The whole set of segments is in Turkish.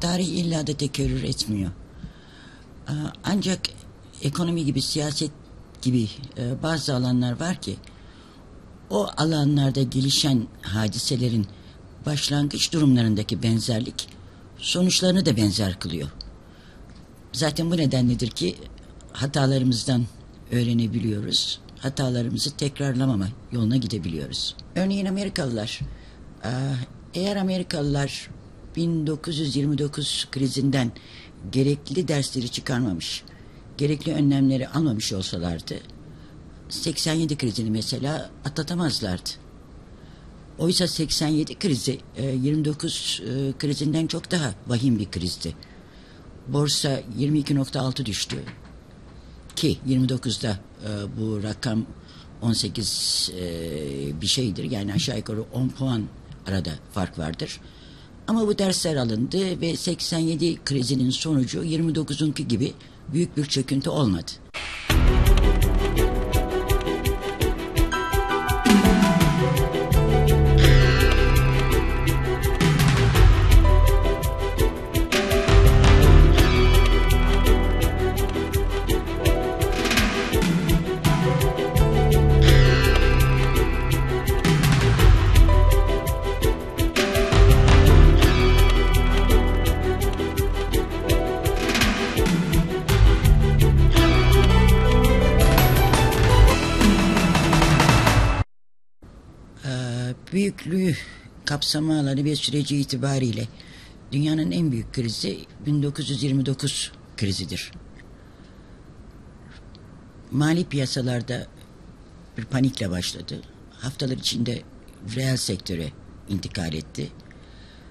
tarih illa da tekerrür etmiyor. Ancak ekonomi gibi, siyaset gibi e, bazı alanlar var ki o alanlarda gelişen hadiselerin başlangıç durumlarındaki benzerlik sonuçlarını da benzer kılıyor. Zaten bu nedenledir ki hatalarımızdan öğrenebiliyoruz. Hatalarımızı tekrarlamama yoluna gidebiliyoruz. Örneğin Amerikalılar, eğer Amerikalılar 1929 krizinden gerekli dersleri çıkarmamış, gerekli önlemleri almamış olsalardı, 87 krizini mesela atlatamazlardı. Oysa 87 krizi e, 29 e, krizinden çok daha vahim bir krizdi. Borsa 22.6 düştü. Ki 29'da e, bu rakam 18 e, bir şeydir. Yani aşağı yukarı 10 puan arada fark vardır. Ama bu dersler alındı ve 87 krizinin sonucu 29'unki gibi büyük bir çöküntü olmadı. Büyüklüğü, kapsama alanı ve süreci itibariyle dünyanın en büyük krizi 1929 krizidir. Mali piyasalarda bir panikle başladı. Haftalar içinde reel sektöre intikal etti.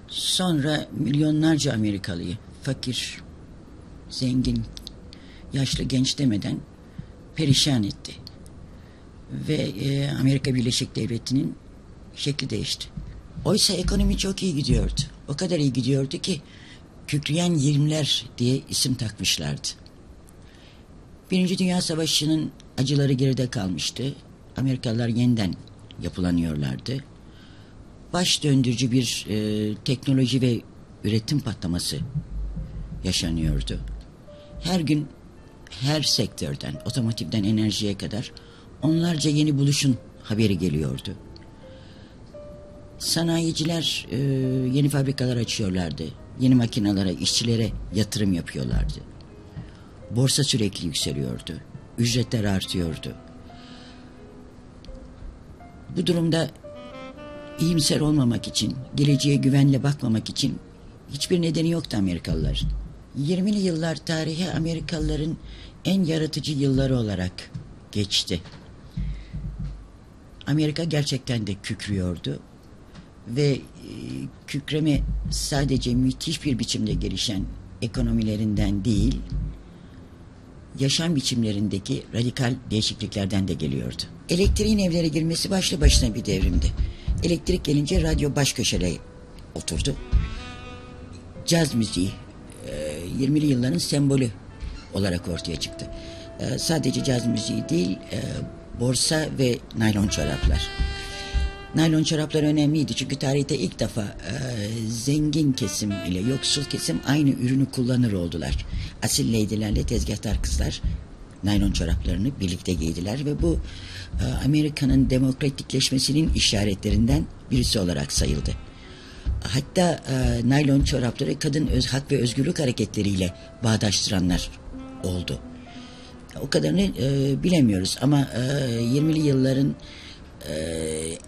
Sonra milyonlarca Amerikalıyı fakir, zengin, yaşlı, genç demeden perişan etti ve e, Amerika Birleşik Devleti'nin şekli değişti. Oysa ekonomi çok iyi gidiyordu. O kadar iyi gidiyordu ki kükreyen yirmiler diye isim takmışlardı. Birinci Dünya Savaşı'nın acıları geride kalmıştı. Amerikalılar yeniden yapılanıyorlardı. Baş döndürücü bir e, teknoloji ve üretim patlaması yaşanıyordu. Her gün her sektörden, otomotivden enerjiye kadar onlarca yeni buluşun haberi geliyordu. Sanayiciler e, yeni fabrikalar açıyorlardı. Yeni makinalara, işçilere yatırım yapıyorlardı. Borsa sürekli yükseliyordu. Ücretler artıyordu. Bu durumda iyimser olmamak için, geleceğe güvenle bakmamak için hiçbir nedeni yoktu Amerikalıların. 20'li yıllar tarihi Amerikalıların en yaratıcı yılları olarak geçti. Amerika gerçekten de kükrüyordu ve e, kükreme sadece müthiş bir biçimde gelişen ekonomilerinden değil, yaşam biçimlerindeki radikal değişikliklerden de geliyordu. Elektriğin evlere girmesi başlı başına bir devrimdi. Elektrik gelince radyo baş köşede oturdu. Caz müziği e, 20'li yılların sembolü olarak ortaya çıktı. E, sadece caz müziği değil, e, borsa ve naylon çoraplar. Naylon çoraplar önemliydi çünkü tarihte ilk defa e, zengin kesim ile yoksul kesim aynı ürünü kullanır oldular. Asil leydilerle tezgahtar kızlar naylon çoraplarını birlikte giydiler ve bu e, Amerika'nın demokratikleşmesinin işaretlerinden birisi olarak sayıldı. Hatta e, naylon çorapları kadın öz, hak ve özgürlük hareketleriyle bağdaştıranlar oldu. O kadarını e, bilemiyoruz ama e, 20'li yılların e,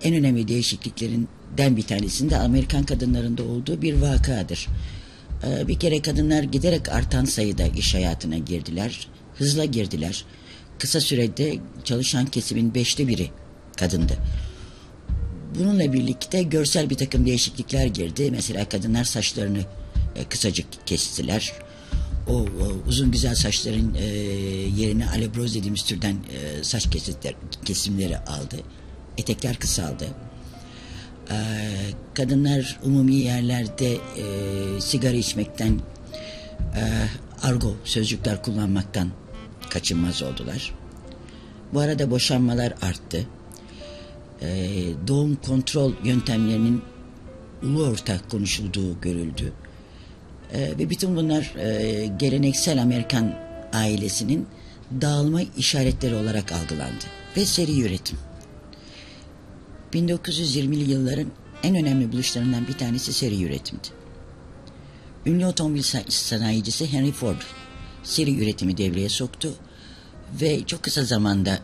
en önemli değişikliklerinden bir tanesinde Amerikan kadınlarında olduğu bir vakadır. E, bir kere kadınlar giderek artan sayıda iş hayatına girdiler, hızla girdiler. Kısa sürede çalışan kesimin beşte biri kadındı. Bununla birlikte görsel bir takım değişiklikler girdi. Mesela kadınlar saçlarını e, kısacık kestiler. O, o uzun güzel saçların e, yerine alebroz dediğimiz türden e, saç kesimler, kesimleri aldı. Etekler kısaldı. E, kadınlar umumi yerlerde e, sigara içmekten, e, argo sözcükler kullanmaktan kaçınmaz oldular. Bu arada boşanmalar arttı. E, doğum kontrol yöntemlerinin ulu ortak konuşulduğu görüldü. E, ve bütün bunlar e, geleneksel Amerikan ailesinin dağılma işaretleri olarak algılandı. Ve seri üretim. 1920'li yılların en önemli buluşlarından bir tanesi seri üretimdi. Ünlü otomobil sanayicisi Henry Ford seri üretimi devreye soktu ve çok kısa zamanda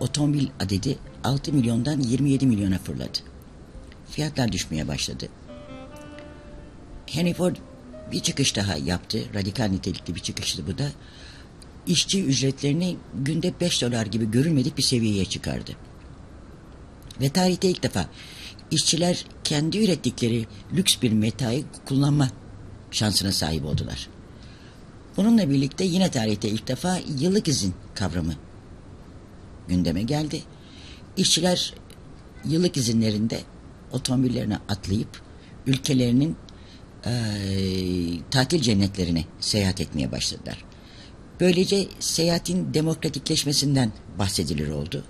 otomobil adedi 6 milyondan 27 milyona fırladı. Fiyatlar düşmeye başladı. Henry Ford bir çıkış daha yaptı. Radikal nitelikli bir çıkıştı bu da. İşçi ücretlerini günde 5 dolar gibi görülmedik bir seviyeye çıkardı. Ve tarihte ilk defa işçiler kendi ürettikleri lüks bir metayı kullanma şansına sahip oldular. Bununla birlikte yine tarihte ilk defa yıllık izin kavramı gündeme geldi. İşçiler yıllık izinlerinde otomobillerine atlayıp ülkelerinin e, tatil cennetlerine seyahat etmeye başladılar. Böylece seyahatin demokratikleşmesinden bahsedilir oldu.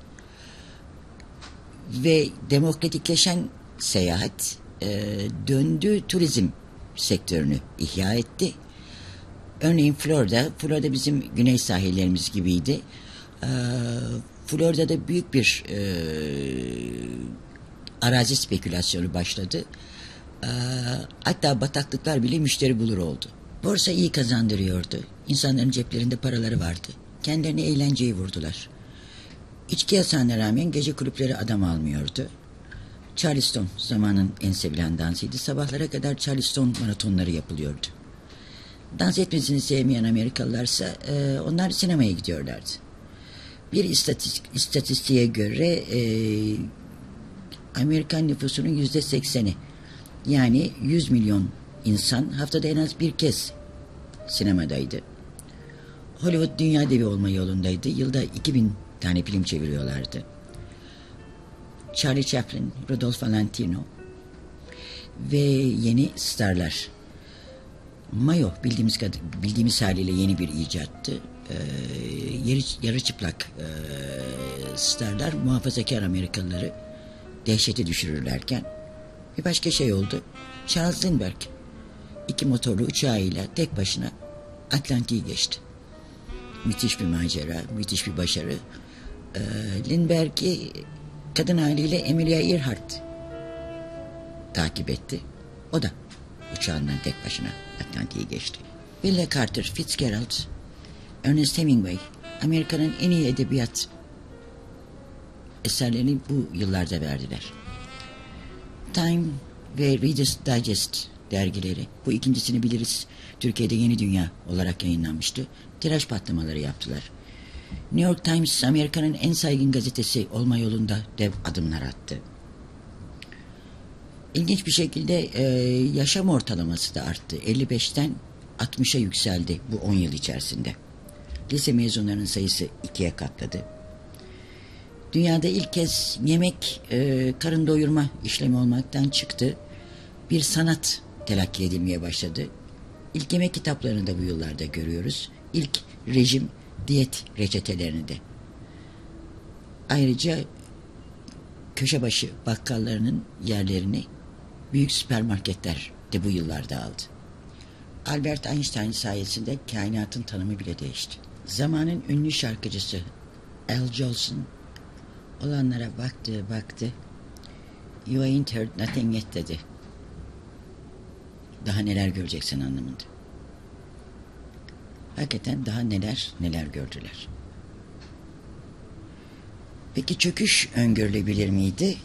Ve demokratikleşen seyahat e, döndü turizm sektörünü ihya etti. Örneğin Florida, Florida bizim güney sahillerimiz gibiydi. E, Florida'da büyük bir e, arazi spekülasyonu başladı. E, hatta bataklıklar bile müşteri bulur oldu. Borsa iyi kazandırıyordu. İnsanların ceplerinde paraları vardı. Kendilerine eğlenceyi vurdular. İçki yasağına rağmen gece kulüpleri adam almıyordu. Charleston zamanın en sevilen dansıydı. Sabahlara kadar Charleston maratonları yapılıyordu. Dans etmesini sevmeyen Amerikalılarsa e, onlar sinemaya gidiyorlardı. Bir istatistik, istatistiğe göre e, Amerikan nüfusunun yüzde sekseni yani 100 milyon insan haftada en az bir kez sinemadaydı. Hollywood dünya devi olma yolundaydı. Yılda 2000 tane film çeviriyorlardı. Charlie Chaplin, Rudolph Valentino ve yeni starlar. Mayo bildiğimiz bildiğimiz haliyle yeni bir icattı. Ee, yarı, yarı çıplak e, starlar muhafazakar Amerikalıları dehşete düşürürlerken bir başka şey oldu. Charles Lindbergh iki motorlu uçağıyla tek başına Atlantik'i geçti. Müthiş bir macera, müthiş bir başarı. Ee, Lindbergh'i kadın haliyle Emilia Earhart takip etti. O da uçağından tek başına Atlantik'i geçti. Willa Carter, Fitzgerald, Ernest Hemingway, Amerika'nın en iyi edebiyat eserlerini bu yıllarda verdiler. Time ve Reader's Digest dergileri. Bu ikincisini biliriz. Türkiye'de Yeni Dünya olarak yayınlanmıştı. Tiraj patlamaları yaptılar. New York Times Amerika'nın en saygın gazetesi olma yolunda dev adımlar attı. İlginç bir şekilde e, yaşam ortalaması da arttı. 55'ten 60'a yükseldi bu 10 yıl içerisinde. Lise mezunlarının sayısı ikiye katladı. Dünyada ilk kez yemek e, karın doyurma işlemi olmaktan çıktı. Bir sanat telakki edilmeye başladı. İlk yemek kitaplarını da bu yıllarda görüyoruz. İlk rejim diyet reçetelerini de. Ayrıca köşe başı bakkallarının yerlerini büyük süpermarketler de bu yıllarda aldı. Albert Einstein sayesinde kainatın tanımı bile değişti. Zamanın ünlü şarkıcısı Al Jolson olanlara baktı baktı. You ain't heard nothing yet dedi. Daha neler göreceksin anlamında. Hakikaten daha neler neler gördüler. Peki çöküş öngörülebilir miydi?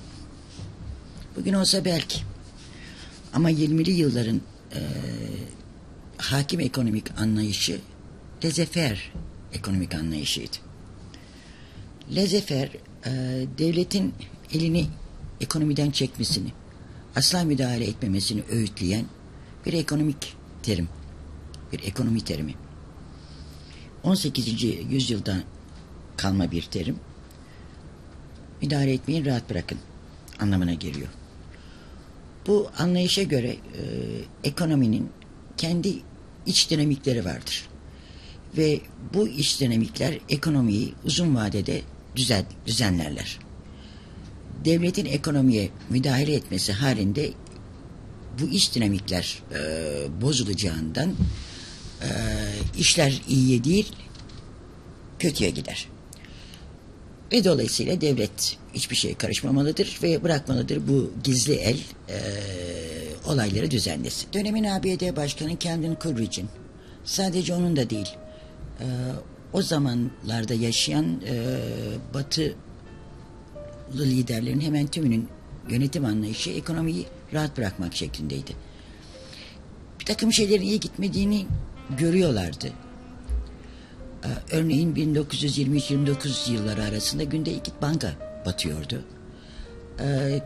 Bugün olsa belki. Ama 20'li yılların e, hakim ekonomik anlayışı lezefer ekonomik anlayışıydı. Lezefer e, devletin elini ekonomiden çekmesini, asla müdahale etmemesini öğütleyen bir ekonomik terim, bir ekonomi terimi. 18. yüzyıldan kalma bir terim. Müdahale etmeyin, rahat bırakın anlamına geliyor. Bu anlayışa göre e, ekonominin kendi iç dinamikleri vardır. Ve bu iç dinamikler ekonomiyi uzun vadede düzen, düzenlerler. Devletin ekonomiye müdahale etmesi halinde bu iş dinamikler e, bozulacağından e, işler iyiye değil kötüye gider. Ve dolayısıyla devlet hiçbir şeye karışmamalıdır ve bırakmalıdır bu gizli el e, olayları düzenlesin. Dönemin ABD Başkanı Camden Coolidge'in sadece onun da değil e, o zamanlarda yaşayan e, batılı liderlerin hemen tümünün yönetim anlayışı ekonomiyi rahat bırakmak şeklindeydi. Bir takım şeylerin iyi gitmediğini görüyorlardı. Ee, örneğin 1923-29 yılları arasında günde iki banka batıyordu. Ee,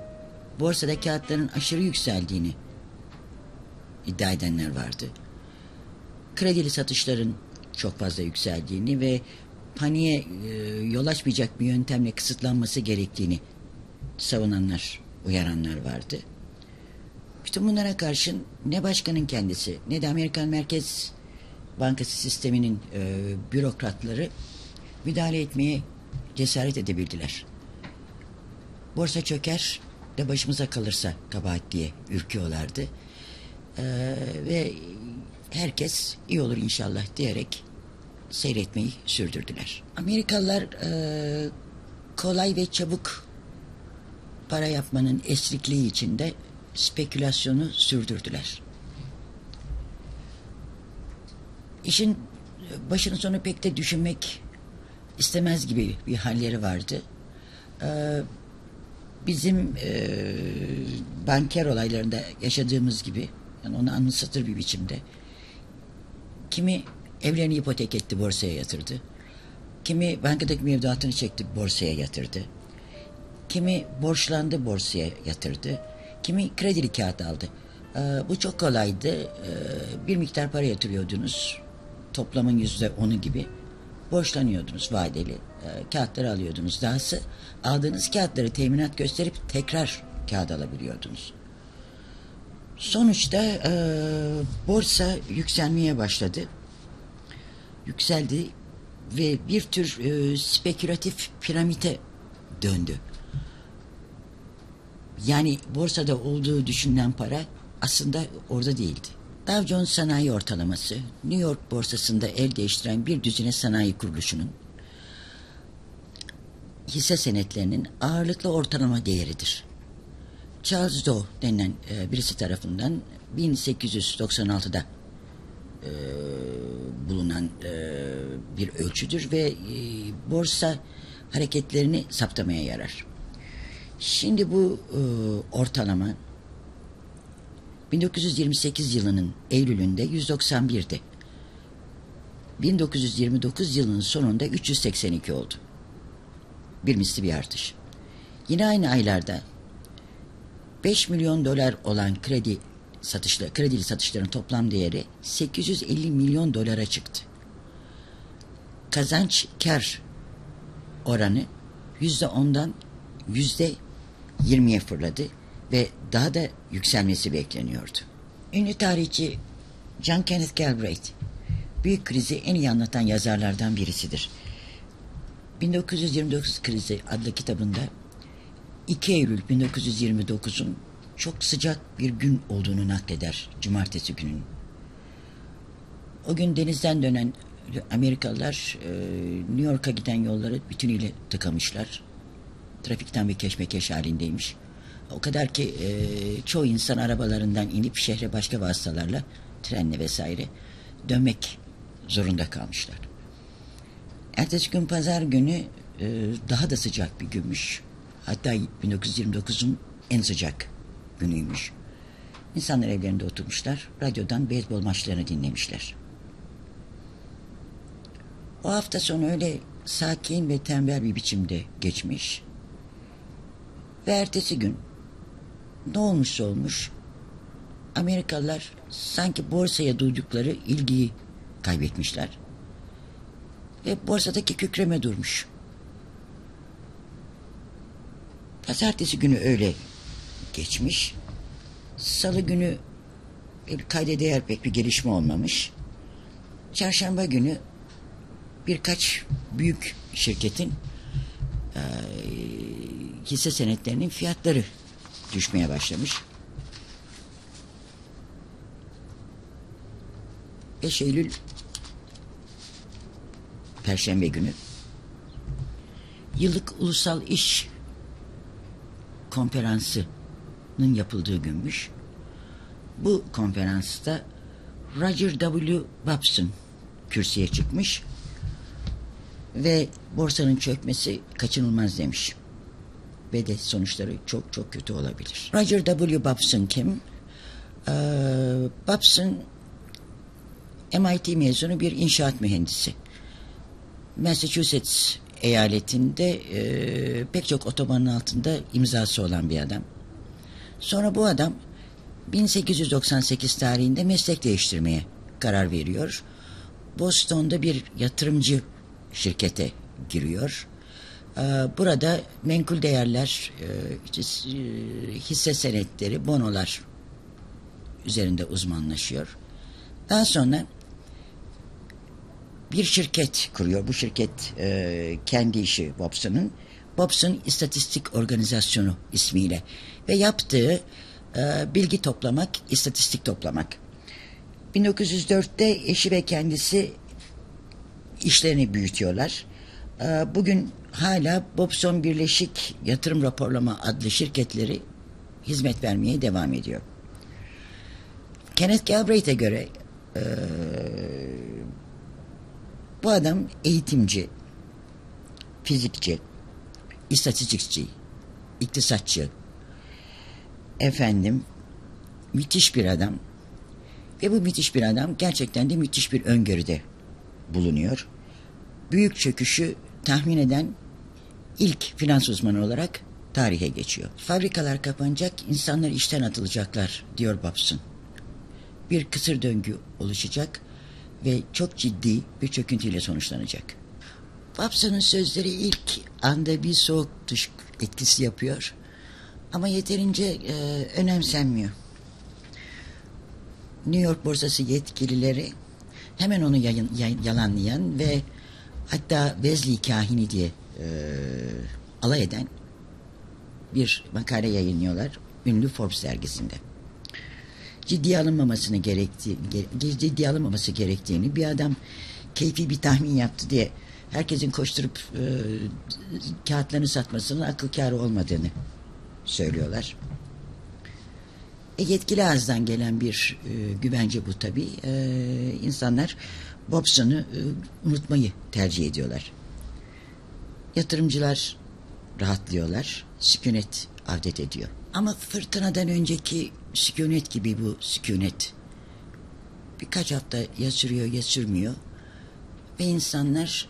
borsada kağıtların aşırı yükseldiğini iddia edenler vardı. Kredili satışların çok fazla yükseldiğini ve paniğe e, yol açmayacak bir yöntemle kısıtlanması gerektiğini savunanlar, uyaranlar vardı. Bütün bunlara karşın ne başkanın kendisi ne de Amerikan Merkez Bankası sisteminin e, bürokratları müdahale etmeye cesaret edebildiler. Borsa çöker de başımıza kalırsa kabahat diye ürküyorlardı. E, ve herkes iyi olur inşallah diyerek seyretmeyi sürdürdüler. Amerikalılar e, kolay ve çabuk para yapmanın esrikliği içinde spekülasyonu sürdürdüler. İşin başının sonu pek de düşünmek istemez gibi bir halleri vardı. Ee, bizim e, banker olaylarında yaşadığımız gibi yani onu anımsatır bir biçimde kimi evlerini ipotek etti borsaya yatırdı. Kimi bankadaki mevduatını çekti borsaya yatırdı. Kimi borçlandı borsaya yatırdı. Kimi kredili kağıt aldı. Ee, bu çok kolaydı. Ee, bir miktar para yatırıyordunuz. Toplamın yüzde onu gibi. Borçlanıyordunuz vadeli. Ee, kağıtları alıyordunuz. Dahası aldığınız kağıtları teminat gösterip tekrar kağıt alabiliyordunuz. Sonuçta e, borsa yükselmeye başladı. Yükseldi ve bir tür e, spekülatif piramite döndü. Yani borsada olduğu düşünülen para aslında orada değildi. Dow Jones Sanayi Ortalaması New York borsasında el değiştiren bir düzine sanayi kuruluşunun hisse senetlerinin ağırlıklı ortalama değeridir. Charles Dow denilen e, birisi tarafından 1896'da e, bulunan e, bir ölçüdür ve e, borsa hareketlerini saptamaya yarar. Şimdi bu e, ortalama 1928 yılının Eylül'ünde 191'di. 1929 yılının sonunda 382 oldu. Bir misli bir artış. Yine aynı aylarda 5 milyon dolar olan kredi satışla, kredili satışların toplam değeri 850 milyon dolara çıktı. Kazanç kar oranı yüzde ondan yüzde 20'ye fırladı ve daha da yükselmesi bekleniyordu. Ünlü tarihçi John Kenneth Galbraith büyük krizi en iyi anlatan yazarlardan birisidir. 1929 krizi adlı kitabında 2 Eylül 1929'un çok sıcak bir gün olduğunu nakleder cumartesi günün. O gün denizden dönen Amerikalılar e, New York'a giden yolları bütünüyle tıkamışlar trafikten bir keşmekeş halindeymiş. O kadar ki e, çoğu insan arabalarından inip şehre başka vasıtalarla trenle vesaire dönmek zorunda kalmışlar. Ertesi gün pazar günü e, daha da sıcak bir günmüş. Hatta 1929'un en sıcak günüymüş. İnsanlar evlerinde oturmuşlar. Radyodan beyzbol maçlarını dinlemişler. O hafta sonu öyle sakin ve tembel bir biçimde geçmiş. Ve ertesi gün ne olmuş olmuş Amerikalılar sanki borsaya duydukları ilgiyi kaybetmişler. Ve borsadaki kükreme durmuş. Pazartesi günü öyle geçmiş. Salı günü kayda değer pek bir gelişme olmamış. Çarşamba günü birkaç büyük şirketin e, hisse senetlerinin fiyatları düşmeye başlamış. 5 Eylül Perşembe günü yıllık ulusal iş konferansının yapıldığı günmüş. Bu konferansta Roger W. Babson kürsüye çıkmış ve borsanın çökmesi kaçınılmaz demiş. Ve de sonuçları çok çok kötü olabilir. Roger W. Babson kim? Ee, Babson MIT mezunu bir inşaat mühendisi. Massachusetts eyaletinde e, pek çok otobanın altında imzası olan bir adam. Sonra bu adam 1898 tarihinde meslek değiştirmeye karar veriyor. Boston'da bir yatırımcı şirkete giriyor. Ee, burada menkul değerler, e, e, hisse senetleri, bonolar üzerinde uzmanlaşıyor. Daha sonra bir şirket kuruyor. Bu şirket e, kendi işi Bobson'un. Bobson İstatistik Organizasyonu ismiyle ve yaptığı bilgi toplamak, istatistik toplamak. 1904'te eşi ve kendisi işlerini büyütüyorlar. E, bugün hala Bobson Birleşik Yatırım Raporlama adlı şirketleri hizmet vermeye devam ediyor. Kenneth Galbraith'e göre e, bu adam eğitimci, fizikçi, istatistikçi, iktisatçı, efendim müthiş bir adam ve bu müthiş bir adam gerçekten de müthiş bir öngörüde bulunuyor. Büyük çöküşü tahmin eden ilk finans uzmanı olarak tarihe geçiyor. Fabrikalar kapanacak, insanlar işten atılacaklar diyor Babson. Bir kısır döngü oluşacak ve çok ciddi bir çöküntüyle sonuçlanacak. Babson'un sözleri ilk anda bir soğuk duş etkisi yapıyor. Ama yeterince e, önemsenmiyor. New York borsası yetkilileri hemen onu yayın, yay, yalanlayan ve hatta Wesley kahini diye e, alay eden bir makale yayınlıyorlar ünlü Forbes dergisinde. Ciddiye alınmamasını gerektiği, ciddiye alınmaması gerektiğini bir adam keyfi bir tahmin yaptı diye herkesin koşturup e, kağıtlarını satmasının akıl kârı olmadığını söylüyorlar. E, yetkili ağızdan gelen bir e, güvence bu tabii. E, insanlar Bobson'u e, unutmayı tercih ediyorlar. Yatırımcılar rahatlıyorlar. Sükunet avdet ediyor. Ama fırtınadan önceki sükunet gibi bu sükunet birkaç hafta ya sürüyor ya sürmüyor ve insanlar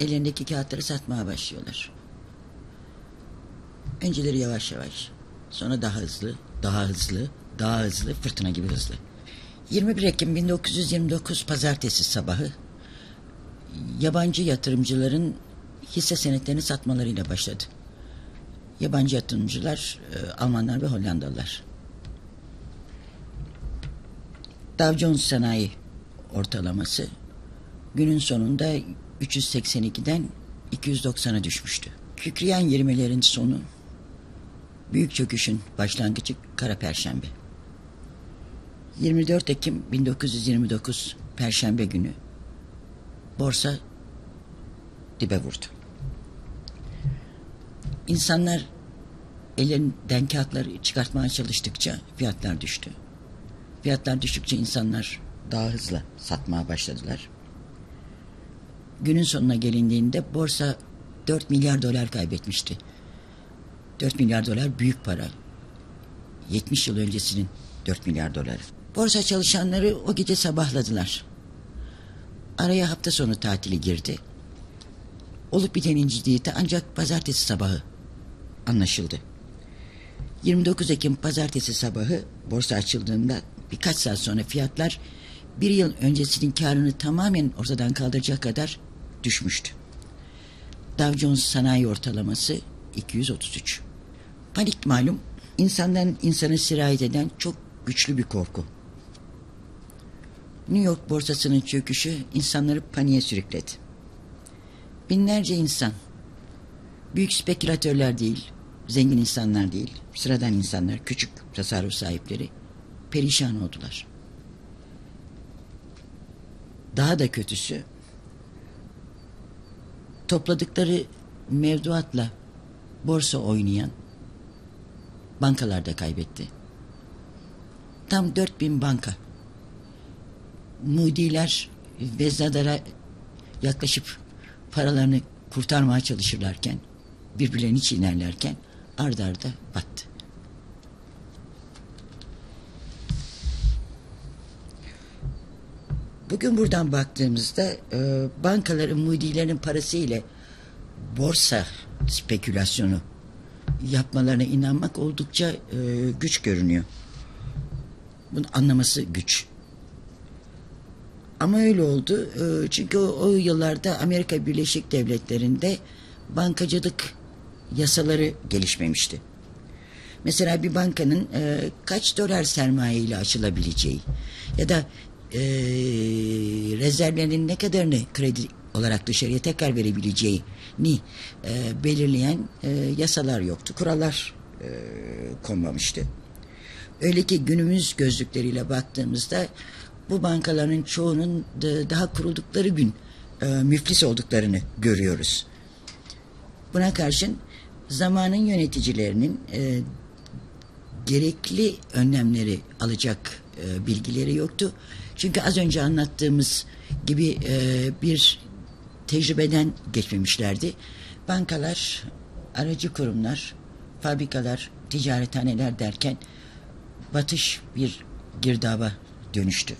ellerindeki kağıtları satmaya başlıyorlar. Önceleri yavaş yavaş, sonra daha hızlı, daha hızlı, daha hızlı, fırtına gibi hızlı. 21 Ekim 1929 Pazartesi sabahı yabancı yatırımcıların hisse senetlerini satmalarıyla başladı. Yabancı yatırımcılar e, Almanlar ve Hollandalılar. Dow Jones Sanayi ortalaması günün sonunda 382'den 290'a düşmüştü. Kükreyen 20'lerin sonu büyük çöküşün başlangıcı Kara Perşembe. 24 Ekim 1929 Perşembe günü borsa dibe vurdu. İnsanlar ellerinden kağıtları çıkartmaya çalıştıkça fiyatlar düştü. Fiyatlar düştükçe insanlar daha hızlı satmaya başladılar. Günün sonuna gelindiğinde borsa 4 milyar dolar kaybetmişti. 4 milyar dolar büyük para. 70 yıl öncesinin 4 milyar doları. Borsa çalışanları o gece sabahladılar. Araya hafta sonu tatili girdi. Olup bitenin ciddiyeti ancak pazartesi sabahı anlaşıldı. 29 Ekim pazartesi sabahı borsa açıldığında birkaç saat sonra fiyatlar bir yıl öncesinin karını tamamen ortadan kaldıracak kadar düşmüştü. Dow Jones sanayi ortalaması 233. Panik malum insandan insana sirayet eden çok güçlü bir korku. New York borsasının çöküşü insanları paniğe sürükledi. Binlerce insan, büyük spekülatörler değil, zengin insanlar değil, sıradan insanlar, küçük tasarruf sahipleri perişan oldular. Daha da kötüsü topladıkları mevduatla borsa oynayan bankalarda kaybetti. Tam 4000 banka. Moody'ler ve Zadar'a yaklaşıp paralarını kurtarmaya çalışırlarken birbirlerini çiğnerlerken ard arda battı. Bugün buradan baktığımızda e, bankaların Moody'lerin parası ile borsa spekülasyonu yapmalarına inanmak oldukça e, güç görünüyor. Bunu anlaması güç. Ama öyle oldu. E, çünkü o, o yıllarda Amerika Birleşik Devletleri'nde bankacılık yasaları gelişmemişti. Mesela bir bankanın e, kaç dolar sermaye ile açılabileceği ya da e, rezervlerinin ne kadarını kredi olarak dışarıya tekrar verebileceğini e, belirleyen e, yasalar yoktu. Kurallar e, konmamıştı. Öyle ki günümüz gözlükleriyle baktığımızda bu bankaların çoğunun da, daha kuruldukları gün e, müflis olduklarını görüyoruz. Buna karşın zamanın yöneticilerinin e, gerekli önlemleri alacak e, bilgileri yoktu. Çünkü az önce anlattığımız gibi e, bir tecrübeden geçmemişlerdi. Bankalar, aracı kurumlar, fabrikalar, ticarethaneler derken batış bir girdaba dönüştü.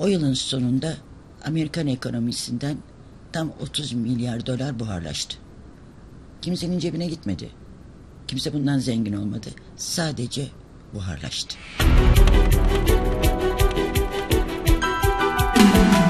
O yılın sonunda Amerikan ekonomisinden tam 30 milyar dolar buharlaştı. Kimsenin cebine gitmedi. Kimse bundan zengin olmadı. Sadece buharlaştı. Müzik